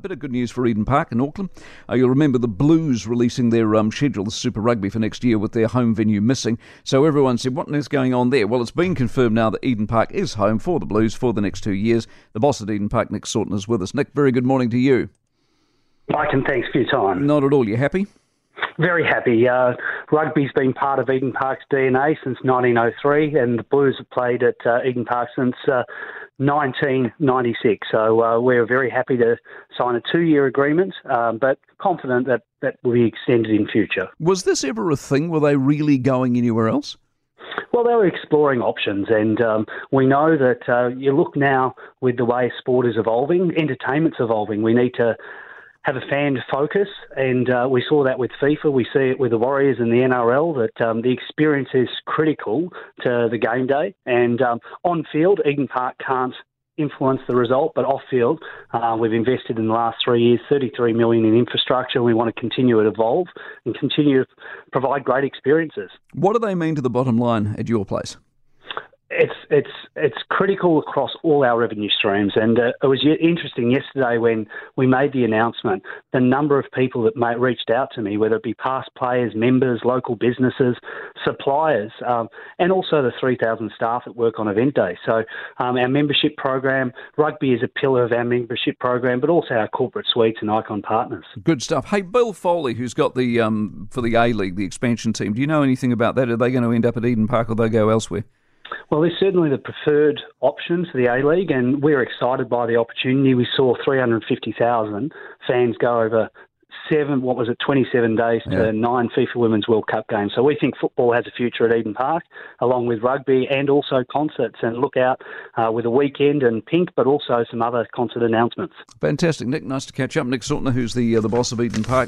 bit of good news for Eden Park in Auckland. Uh, you'll remember the Blues releasing their um, schedule, the Super Rugby for next year, with their home venue missing. So everyone said, what is going on there? Well, it's been confirmed now that Eden Park is home for the Blues for the next two years. The boss at Eden Park, Nick Sautner, is with us. Nick, very good morning to you. Mike, and thanks for your time. Not at all. You happy? Very happy. Uh, rugby's been part of Eden Park's DNA since 1903, and the Blues have played at uh, Eden Park since uh, 1996. So uh, we're very happy to sign a two-year agreement, um, but confident that that will be extended in future. Was this ever a thing? Were they really going anywhere else? Well, they were exploring options, and um, we know that uh, you look now with the way sport is evolving, entertainment's evolving. We need to have a fan focus, and uh, we saw that with FIFA. We see it with the Warriors and the NRL that um, the experience is critical to the game day. And um, on field, Eden Park can't influence the result, but off field, uh, we've invested in the last three years 33 million in infrastructure. We want to continue to evolve and continue to provide great experiences. What do they mean to the bottom line at your place? It's it's it's critical across all our revenue streams, and uh, it was interesting yesterday when we made the announcement. The number of people that may, reached out to me, whether it be past players, members, local businesses, suppliers, um, and also the 3,000 staff that work on event day. So um, our membership program, rugby is a pillar of our membership program, but also our corporate suites and icon partners. Good stuff. Hey, Bill Foley, who's got the um, for the A League, the expansion team. Do you know anything about that? Are they going to end up at Eden Park or they go elsewhere? Well, they're certainly the preferred option for the A League, and we're excited by the opportunity. We saw 350,000 fans go over seven, what was it, 27 days to yeah. nine FIFA Women's World Cup games. So we think football has a future at Eden Park, along with rugby and also concerts. And look out uh, with a Weeknd and Pink, but also some other concert announcements. Fantastic, Nick. Nice to catch up. Nick Sautner, who's the uh, the boss of Eden Park.